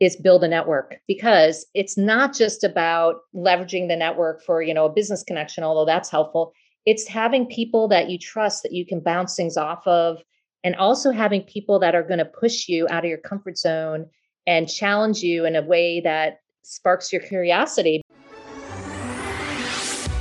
is build a network because it's not just about leveraging the network for you know a business connection although that's helpful. It's having people that you trust that you can bounce things off of and also having people that are going to push you out of your comfort zone and challenge you in a way that sparks your curiosity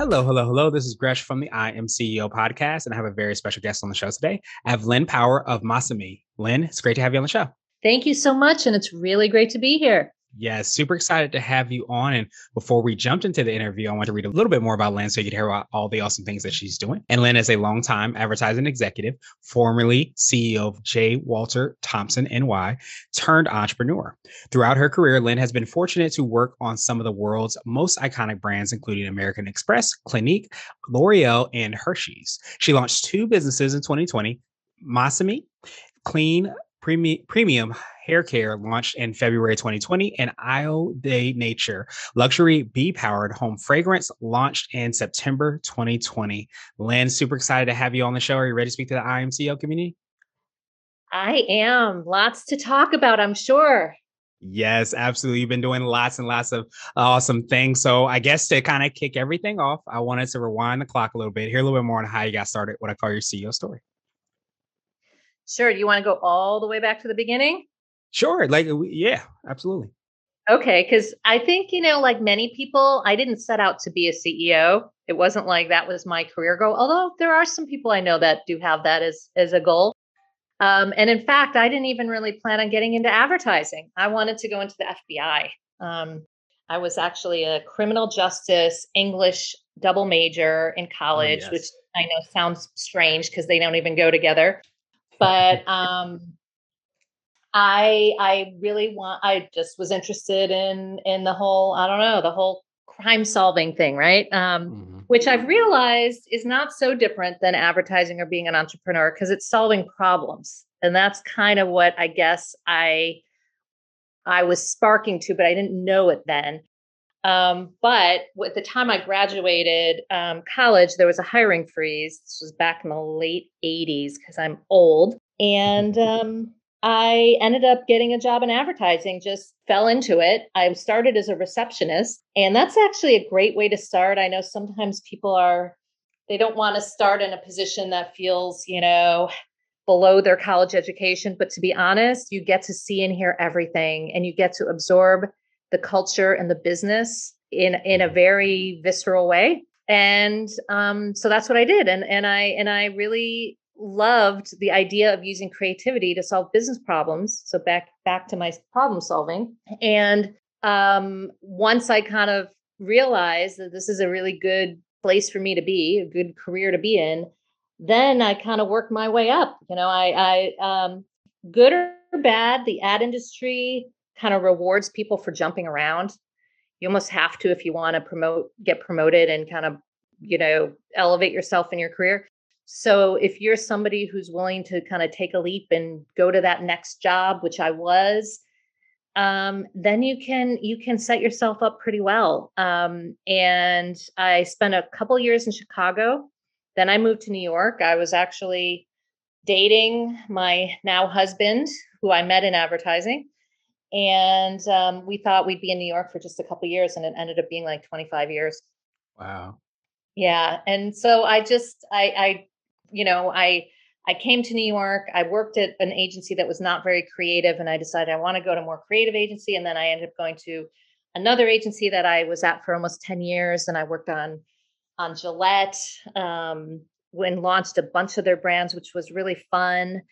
Hello, hello, hello. This is Gresh from the I Am CEO podcast, and I have a very special guest on the show today. I have Lynn Power of Masami. Lynn, it's great to have you on the show. Thank you so much, and it's really great to be here. Yes, super excited to have you on. And before we jumped into the interview, I want to read a little bit more about Lynn so you can hear about all the awesome things that she's doing. And Lynn is a longtime advertising executive, formerly CEO of J. Walter Thompson NY, turned entrepreneur. Throughout her career, Lynn has been fortunate to work on some of the world's most iconic brands, including American Express, Clinique, L'Oreal, and Hershey's. She launched two businesses in 2020, Masami, Clean Premium Hair Care launched in February 2020, and Isle de Nature luxury bee powered home fragrance launched in September 2020. Lynn, super excited to have you on the show. Are you ready to speak to the I Am CEO community? I am. Lots to talk about, I'm sure. Yes, absolutely. You've been doing lots and lots of awesome things. So, I guess to kind of kick everything off, I wanted to rewind the clock a little bit, hear a little bit more on how you got started, what I call your CEO story. Sure. Do you want to go all the way back to the beginning? Sure. Like, yeah, absolutely. Okay. Cause I think, you know, like many people, I didn't set out to be a CEO. It wasn't like that was my career goal, although there are some people I know that do have that as, as a goal. Um, and in fact, I didn't even really plan on getting into advertising. I wanted to go into the FBI. Um, I was actually a criminal justice English double major in oh, college, oh, yes. which I know sounds strange because they don't even go together but um, I I really want. I just was interested in in the whole. I don't know the whole crime solving thing, right? Um, mm-hmm. Which I've realized is not so different than advertising or being an entrepreneur because it's solving problems, and that's kind of what I guess I I was sparking to, but I didn't know it then. Um, but at the time I graduated um, college, there was a hiring freeze. This was back in the late 80s because I'm old. And um, I ended up getting a job in advertising, just fell into it. I started as a receptionist, and that's actually a great way to start. I know sometimes people are, they don't want to start in a position that feels, you know, below their college education. But to be honest, you get to see and hear everything and you get to absorb the culture and the business in in a very visceral way. And um, so that's what i did. And and i and i really loved the idea of using creativity to solve business problems. So back back to my problem solving. And um, once i kind of realized that this is a really good place for me to be a good career to be in then i kind of worked my way up. You know i i um, good or bad the ad industry kind of rewards people for jumping around. You almost have to if you want to promote, get promoted and kind of, you know, elevate yourself in your career. So if you're somebody who's willing to kind of take a leap and go to that next job, which I was, um, then you can you can set yourself up pretty well. Um, and I spent a couple years in Chicago. Then I moved to New York. I was actually dating my now husband, who I met in advertising and um, we thought we'd be in New York for just a couple years, and it ended up being like 25 years. Wow. Yeah, and so I just I I you know I I came to New York. I worked at an agency that was not very creative, and I decided I want to go to more creative agency, and then I ended up going to another agency that I was at for almost 10 years, and I worked on on Gillette. Um, when launched a bunch of their brands, which was really fun.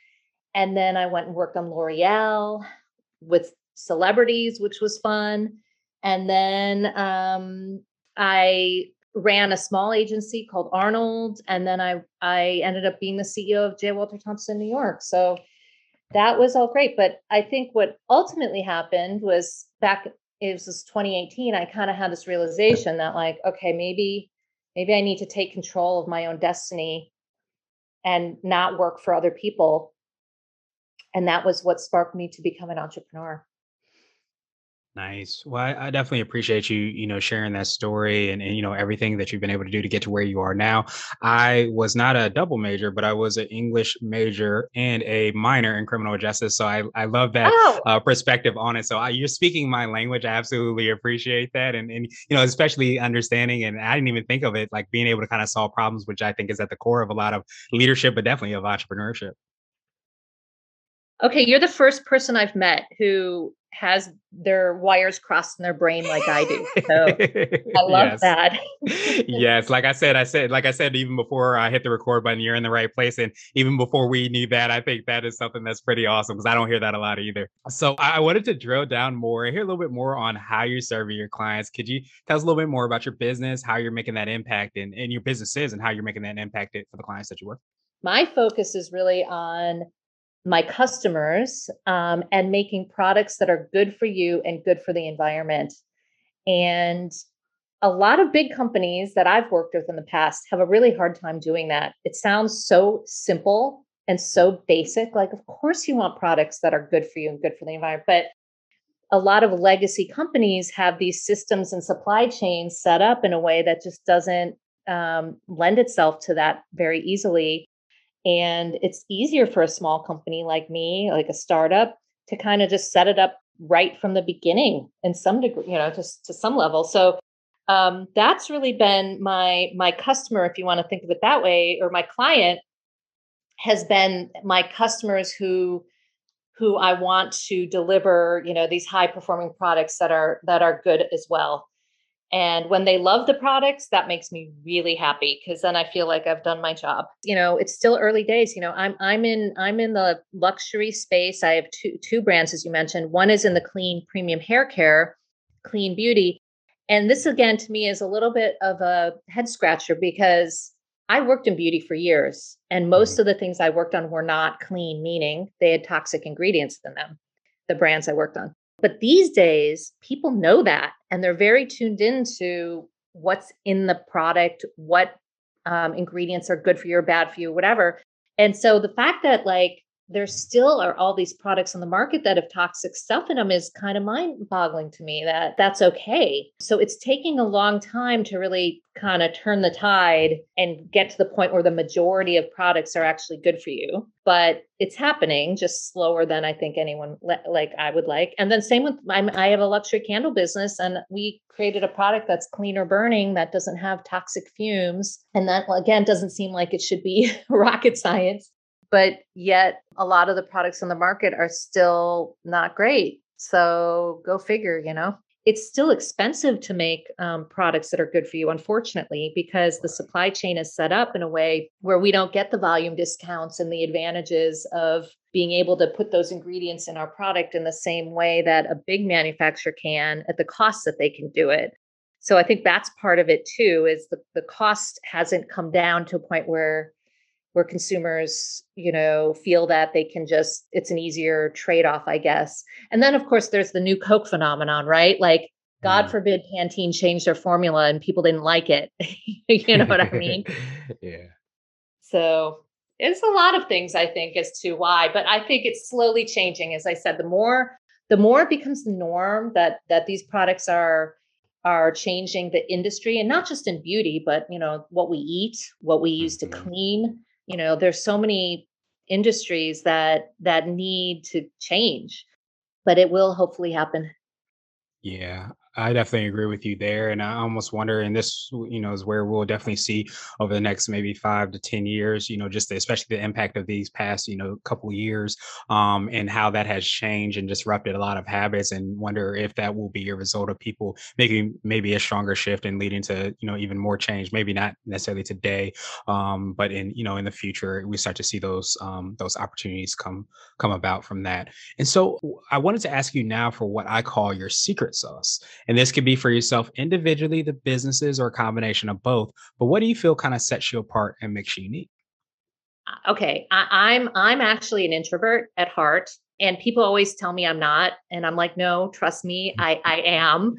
And then I went and worked on L'Oreal with celebrities, which was fun. And then um, I ran a small agency called Arnold, and then I I ended up being the CEO of J. Walter Thompson New York. So that was all great. But I think what ultimately happened was back it was 2018, I kind of had this realization that like, okay, maybe maybe I need to take control of my own destiny and not work for other people. And that was what sparked me to become an entrepreneur. Nice. Well, I, I, definitely appreciate you, you know, sharing that story and, and, you know, everything that you've been able to do to get to where you are now. I was not a double major, but I was an English major and a minor in criminal justice. So I, I love that oh. uh, perspective on it. So I, you're speaking my language. I absolutely appreciate that. And, and, you know, especially understanding, and I didn't even think of it like being able to kind of solve problems, which I think is at the core of a lot of leadership, but definitely of entrepreneurship. Okay, you're the first person I've met who has their wires crossed in their brain like I do. So I love yes. that. yes, like I said, I said, like I said, even before I hit the record button, you're in the right place. And even before we knew that, I think that is something that's pretty awesome because I don't hear that a lot either. So I wanted to drill down more and hear a little bit more on how you're serving your clients. Could you tell us a little bit more about your business, how you're making that impact and, and your businesses and how you're making that impact for the clients that you work? My focus is really on my customers um, and making products that are good for you and good for the environment. And a lot of big companies that I've worked with in the past have a really hard time doing that. It sounds so simple and so basic. Like, of course, you want products that are good for you and good for the environment. But a lot of legacy companies have these systems and supply chains set up in a way that just doesn't um, lend itself to that very easily. And it's easier for a small company like me, like a startup, to kind of just set it up right from the beginning in some degree, you know, just to some level. So um, that's really been my my customer, if you want to think of it that way, or my client has been my customers who who I want to deliver, you know, these high performing products that are that are good as well. And when they love the products, that makes me really happy because then I feel like I've done my job. You know, it's still early days. You know, I'm I'm in I'm in the luxury space. I have two two brands, as you mentioned. One is in the clean premium hair care, clean beauty. And this again to me is a little bit of a head scratcher because I worked in beauty for years, and most mm-hmm. of the things I worked on were not clean, meaning they had toxic ingredients in them, the brands I worked on. But these days, people know that and they're very tuned into what's in the product, what um, ingredients are good for you or bad for you, whatever. And so the fact that like there still are all these products on the market that have toxic stuff in them is kind of mind boggling to me that that's okay. So it's taking a long time to really kind of turn the tide and get to the point where the majority of products are actually good for you. But it's happening just slower than I think anyone le- like I would like. And then same with I'm, I have a luxury candle business and we created a product that's cleaner burning that doesn't have toxic fumes. And that again doesn't seem like it should be rocket science but yet a lot of the products on the market are still not great. So go figure, you know? It's still expensive to make um, products that are good for you, unfortunately, because the supply chain is set up in a way where we don't get the volume discounts and the advantages of being able to put those ingredients in our product in the same way that a big manufacturer can at the cost that they can do it. So I think that's part of it too, is the, the cost hasn't come down to a point where where consumers you know feel that they can just it's an easier trade-off i guess. And then of course there's the new coke phenomenon right? Like god mm. forbid pantene changed their formula and people didn't like it. You know what i mean? Yeah. So it's a lot of things i think as to why but i think it's slowly changing as i said the more the more it becomes the norm that that these products are are changing the industry and not just in beauty but you know what we eat what we use to mm-hmm. clean you know there's so many industries that that need to change but it will hopefully happen. Yeah I definitely agree with you there. And I almost wonder, and this, you know, is where we'll definitely see over the next maybe five to 10 years, you know, just the, especially the impact of these past, you know, couple years um, and how that has changed and disrupted a lot of habits and wonder if that will be a result of people making maybe a stronger shift and leading to, you know, even more change, maybe not necessarily today, um, but in, you know, in the future, we start to see those, um, those opportunities come, come about from that. And so I wanted to ask you now for what I call your secret sauce. And this could be for yourself individually, the businesses, or a combination of both. But what do you feel kind of sets you apart and makes you unique? Uh, okay, I, I'm I'm actually an introvert at heart. and people always tell me I'm not, and I'm like, no, trust me, I I am.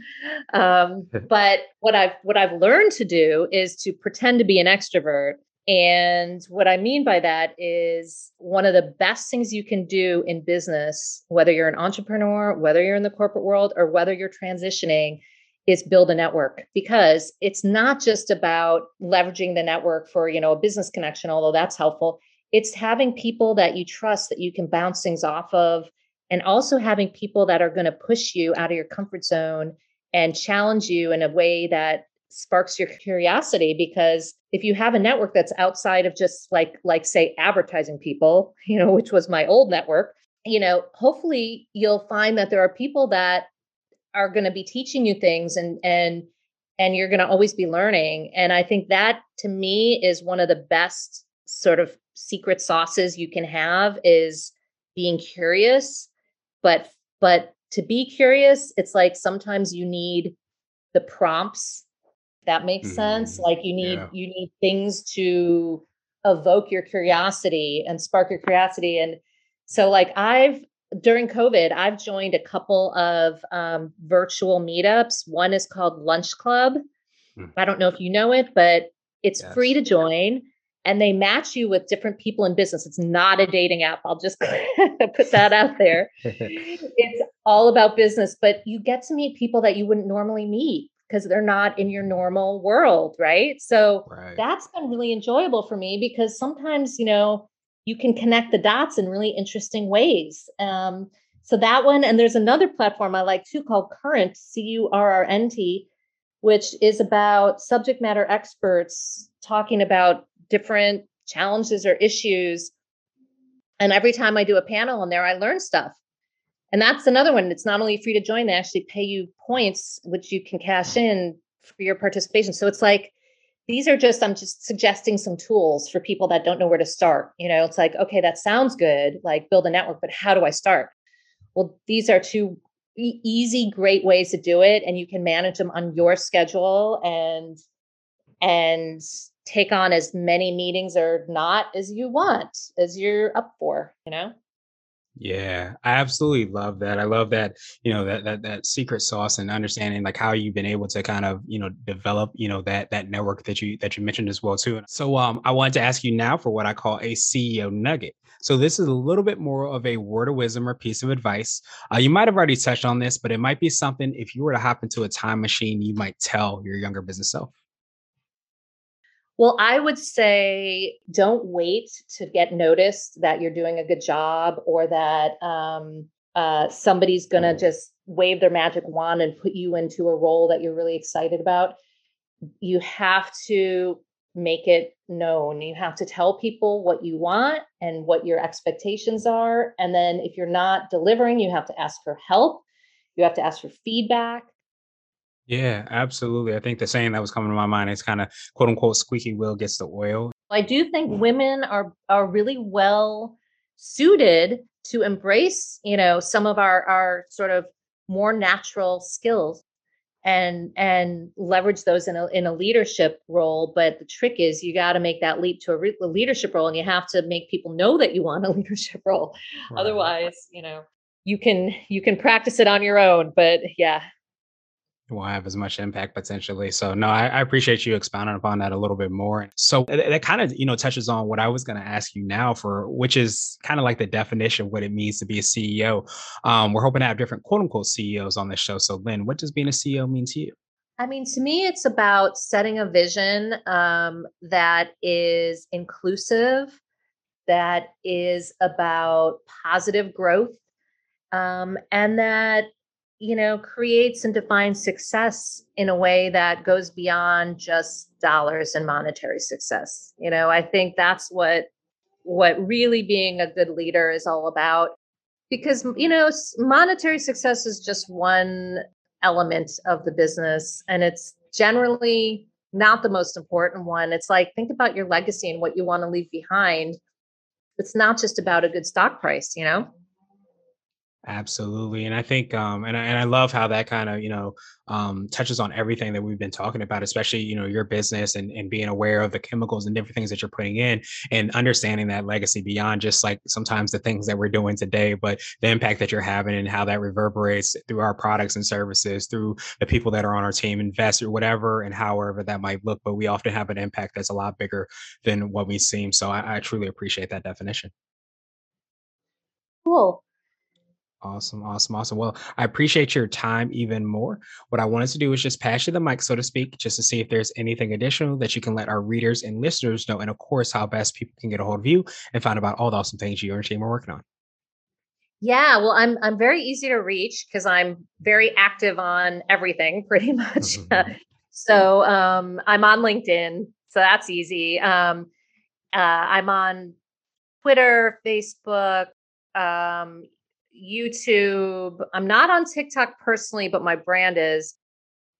Um, but what I've what I've learned to do is to pretend to be an extrovert. And what I mean by that is one of the best things you can do in business, whether you're an entrepreneur, whether you're in the corporate world, or whether you're transitioning, is build a network. Because it's not just about leveraging the network for you know a business connection although that's helpful. It's having people that you trust that you can bounce things off of and also having people that are going to push you out of your comfort zone and challenge you in a way that sparks your curiosity because if you have a network that's outside of just like like say advertising people you know which was my old network you know hopefully you'll find that there are people that are going to be teaching you things and and and you're going to always be learning. And i think that to me is one of the best sort of secret sauces you can have is being curious. But but to be curious it's like sometimes you need the prompts that makes mm-hmm. sense like you need yeah. you need things to evoke your curiosity and spark your curiosity and so like i've during covid i've joined a couple of um, virtual meetups one is called Lunchclub mm. i don't know if you know it but it's yes. free to join and they match you with different people in business. It's not a dating app. I'll just put that out there. it's all about business, but you get to meet people that you wouldn't normally meet because they're not in your normal world, right? So right. that's been really enjoyable for me because sometimes, you know, you can connect the dots in really interesting ways. Um, so that one, and there's another platform I like too called Currnt, C U R R N T, which is about subject matter experts talking about different challenges or issues. And every time I do a panel on there, I learn stuff. And that's another one. It's not only free to join, they actually pay you points, which you can cash in for your participation. So it's like, these are just, I'm just suggesting some tools for people that don't know where to start. You know, it's like, okay, that sounds good, like build a network, but how do I start? Well, these are two easy, great ways to do it. And you can manage them on your schedule and and take on as many meetings or not as you want, as you're up for, you know? Yeah, I absolutely love that. I love that, you know, that that that secret sauce and understanding like how you've been able to kind of, you know, develop, you know, that that network that you that you mentioned as well too. So um I wanted to ask you now for what I call a CEO nugget. So this is a little bit more of a word of wisdom or piece of advice. Uh, you might have already touched on this, but it might be something if you were to hop into a time machine, you might tell your younger business self. Well, I would say don't wait to get noticed that you're doing a good job or that um, uh, somebody's going to just wave their magic wand and put you into a role that you're really excited about. You have to make it known. You have to tell people what you want and what your expectations are. And then if you're not delivering, you have to ask for help. You have to ask for feedback. Yeah, absolutely. I think the saying that was coming to my mind is kind of quote unquote squeaky wheel gets the oil. I do think women are are really well suited to embrace, you know, some of our our sort of more natural skills and and leverage those in a in a leadership role but the trick is you got to make that leap to a, re- a, leadership role and you have to make people know that you want a leadership role right. otherwise you know you can you can practice it on your own but yeah will have as much impact potentially. So no, I, I, appreciate you expounding upon that a little bit more. So that, kind of you know touches on what I was going to ask you now for, which is kind of like the definition of what it means to be a CEO. Um, we're hoping to have different quote unquote CEOs on this show. So Lynn, what does being a CEO mean to you? I mean, to me, it's about setting a vision um, that is inclusive, that is about positive growth, um, and that you know, creates and defines success in a way that goes beyond just dollars and monetary success. You know, I think that's what what really being a good leader is all about because you know, monetary success is just one element of the business and it's generally not the most important one. It's like think about your legacy and what you want to leave behind. It's not just about a good stock price, you know? Absolutely. And I think um and I, and I love how that kind of, you know, um touches on everything that we've been talking about, especially, you know, your business and, and being aware of the chemicals and different things that you're putting in and understanding that legacy beyond just like sometimes the things that we're doing today, but the impact that you're having and how that reverberates through our products and services, through the people that are on our team, invest or whatever, and however that might look. But we often have an impact that's a lot bigger than what we seem. So I, I truly appreciate that definition. Cool. Awesome, awesome, awesome. Well, I appreciate your time even more. What I wanted to do is just pass you the mic, so to speak, just to see if there's anything additional that you can let our readers and listeners know, and of course, how best people can get a hold of you and find out about all the awesome things you and your team are working on. Yeah, well, I'm I'm very easy to reach because I'm very active on everything, pretty much. Mm-hmm. so um, I'm on LinkedIn, so that's easy. Um, uh, I'm on Twitter, Facebook, um, YouTube. I'm not on TikTok personally, but my brand is.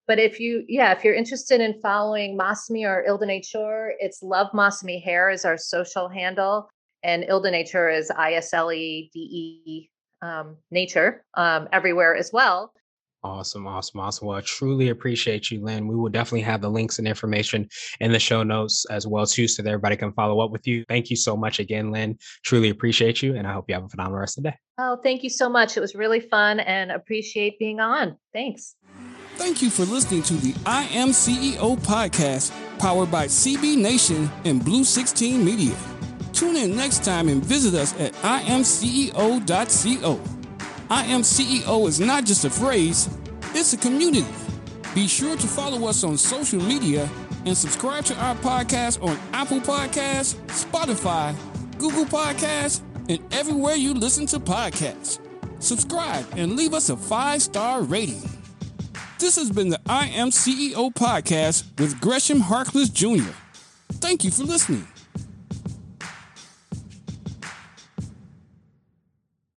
But if you, yeah, if you're interested in following Masami or Isle de Nature, it's Love Masami Hair is our social handle, and Isle de Nature is I S L E D E um, Nature um, everywhere as well. Awesome, awesome, awesome. Well, I truly appreciate you, Lynn. We will definitely have the links and information in the show notes as well, too, so that everybody can follow up with you. Thank you so much again, Lynn. Truly appreciate you, and I hope you have a phenomenal rest of the day. Oh, thank you so much. It was really fun and appreciate being on. Thanks. Thank you for listening to the I Am CEO podcast, powered by CB Nation and Blue 16 Media. Tune in next time and visit us at imceo.co. I am CEO is not just a phrase, it's a community. Be sure to follow us on social media and subscribe to our podcast on Apple Podcasts, Spotify, Google Podcasts, and everywhere you listen to podcasts. Subscribe and leave us a five star rating. This has been the I Am CEO podcast with Gresham Harkless Jr. Thank you for listening.